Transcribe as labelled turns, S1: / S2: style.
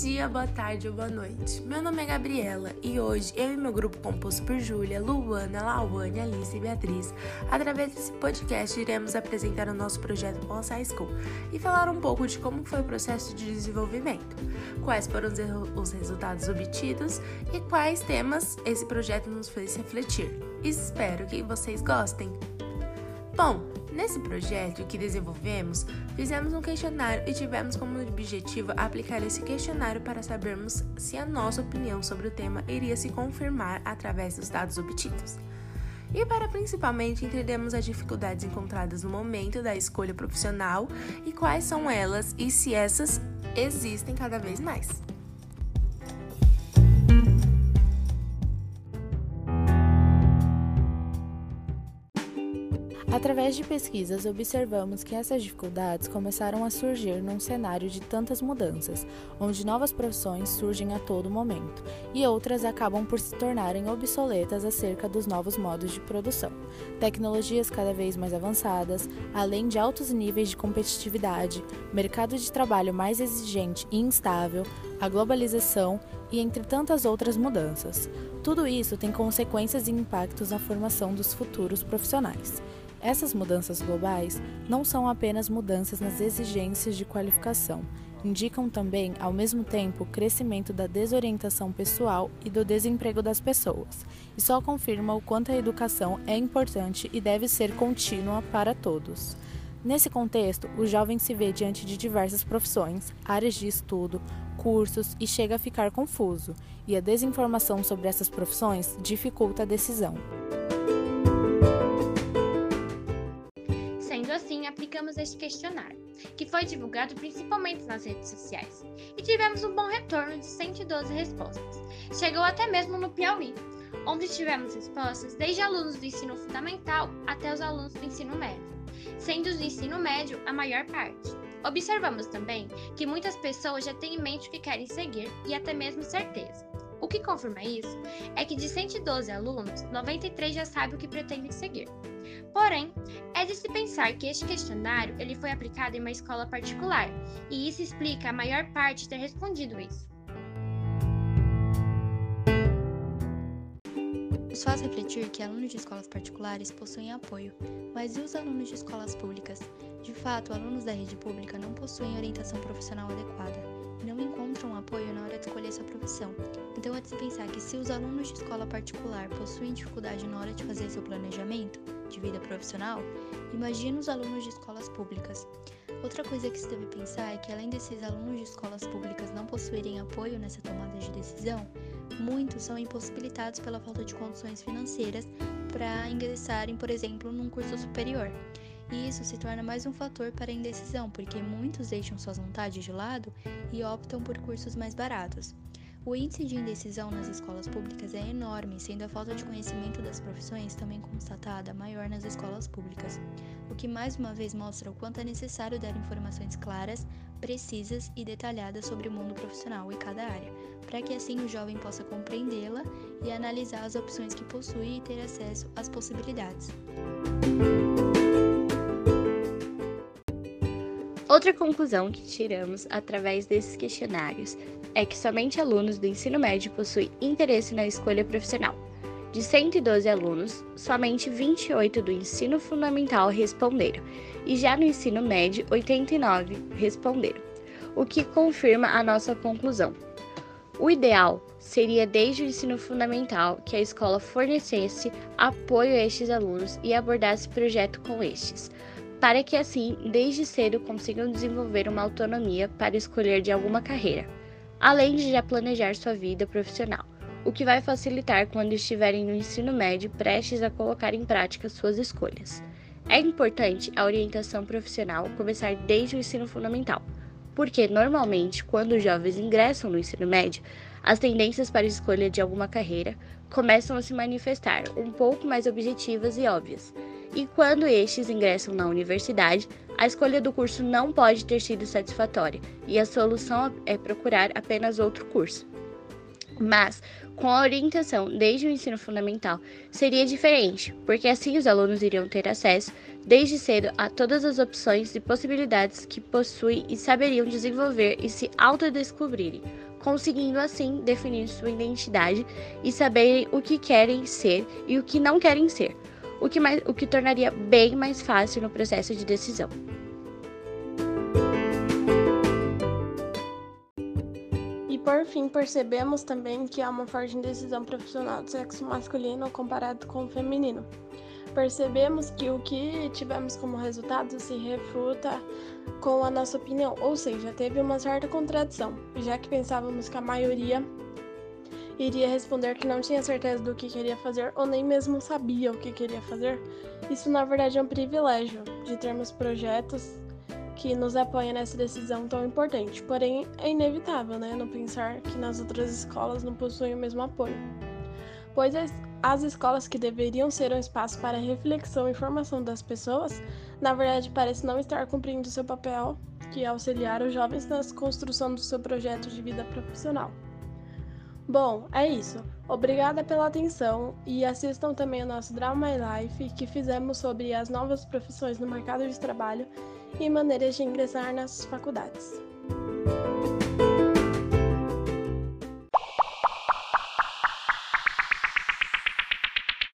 S1: dia, boa tarde ou boa noite. Meu nome é Gabriela e hoje eu e meu grupo composto por Júlia, Luana, Lauane, Alice e Beatriz, através desse podcast iremos apresentar o nosso projeto Pós High School e falar um pouco de como foi o processo de desenvolvimento, quais foram os resultados obtidos e quais temas esse projeto nos fez refletir. Espero que vocês gostem. Bom, Nesse projeto que desenvolvemos, fizemos um questionário e tivemos como objetivo aplicar esse questionário para sabermos se a nossa opinião sobre o tema iria se confirmar através dos dados obtidos. E para principalmente entendermos as dificuldades encontradas no momento da escolha profissional e quais são elas e se essas existem cada vez mais.
S2: Através de pesquisas, observamos que essas dificuldades começaram a surgir num cenário de tantas mudanças, onde novas profissões surgem a todo momento e outras acabam por se tornarem obsoletas acerca dos novos modos de produção. Tecnologias cada vez mais avançadas, além de altos níveis de competitividade, mercado de trabalho mais exigente e instável, a globalização e entre tantas outras mudanças. Tudo isso tem consequências e impactos na formação dos futuros profissionais. Essas mudanças globais não são apenas mudanças nas exigências de qualificação, indicam também, ao mesmo tempo, o crescimento da desorientação pessoal e do desemprego das pessoas, e só confirma o quanto a educação é importante e deve ser contínua para todos. Nesse contexto, o jovem se vê diante de diversas profissões, áreas de estudo, cursos e chega a ficar confuso, e a desinformação sobre essas profissões dificulta a decisão.
S3: Aplicamos este questionário, que foi divulgado principalmente nas redes sociais, e tivemos um bom retorno de 112 respostas. Chegou até mesmo no Piauí, onde tivemos respostas desde alunos do ensino fundamental até os alunos do ensino médio, sendo os do ensino médio a maior parte. Observamos também que muitas pessoas já têm em mente o que querem seguir e até mesmo certeza. O que confirma isso é que de 112 alunos, 93 já sabem o que pretendem seguir. Porém, é de se pensar que este questionário ele foi aplicado em uma escola particular, e isso explica a maior parte ter respondido isso.
S4: Nos faz refletir que alunos de escolas particulares possuem apoio, mas e os alunos de escolas públicas? De fato, alunos da rede pública não possuem orientação profissional adequada não encontram apoio na hora de escolher sua profissão. Então é de se pensar que se os alunos de escola particular possuem dificuldade na hora de fazer seu planejamento, de vida profissional, imagina os alunos de escolas públicas. Outra coisa que se deve pensar é que, além desses alunos de escolas públicas não possuírem apoio nessa tomada de decisão, muitos são impossibilitados pela falta de condições financeiras para ingressarem, por exemplo, num curso superior. E isso se torna mais um fator para a indecisão, porque muitos deixam suas vontades de lado e optam por cursos mais baratos. O índice de indecisão nas escolas públicas é enorme, sendo a falta de conhecimento das profissões também constatada maior nas escolas públicas, o que mais uma vez mostra o quanto é necessário dar informações claras, precisas e detalhadas sobre o mundo profissional e cada área, para que assim o jovem possa compreendê-la e analisar as opções que possui e ter acesso às possibilidades.
S5: Outra conclusão que tiramos através desses questionários é que somente alunos do ensino médio possuem interesse na escolha profissional. De 112 alunos, somente 28 do ensino fundamental responderam, e já no ensino médio, 89 responderam, o que confirma a nossa conclusão. O ideal seria, desde o ensino fundamental, que a escola fornecesse apoio a estes alunos e abordasse projeto com estes para que assim, desde cedo, consigam desenvolver uma autonomia para escolher de alguma carreira, além de já planejar sua vida profissional, o que vai facilitar quando estiverem no ensino médio prestes a colocar em prática suas escolhas. É importante a orientação profissional começar desde o ensino fundamental, porque normalmente, quando os jovens ingressam no ensino médio, as tendências para escolha de alguma carreira começam a se manifestar um pouco mais objetivas e óbvias e quando estes ingressam na universidade, a escolha do curso não pode ter sido satisfatória e a solução é procurar apenas outro curso. Mas, com a orientação desde o ensino fundamental, seria diferente, porque assim os alunos iriam ter acesso, desde cedo, a todas as opções e possibilidades que possuem e saberiam desenvolver e se autodescobrirem, conseguindo assim definir sua identidade e saber o que querem ser e o que não querem ser, o que, mais, o que tornaria bem mais fácil no processo de decisão.
S6: E por fim, percebemos também que há uma forte indecisão profissional do sexo masculino comparado com o feminino. Percebemos que o que tivemos como resultado se refuta com a nossa opinião, ou seja, teve uma certa contradição, já que pensávamos que a maioria iria responder que não tinha certeza do que queria fazer ou nem mesmo sabia o que queria fazer. Isso, na verdade, é um privilégio de termos projetos que nos apoiam nessa decisão tão importante. Porém, é inevitável, né, não pensar que nas outras escolas não possuem o mesmo apoio. Pois as escolas que deveriam ser um espaço para reflexão e formação das pessoas, na verdade parecem não estar cumprindo seu papel, que é auxiliar os jovens na construção do seu projeto de vida profissional. Bom, é isso. Obrigada pela atenção e assistam também o nosso Drama My Life que fizemos sobre as novas profissões no mercado de trabalho e maneiras de ingressar nas faculdades.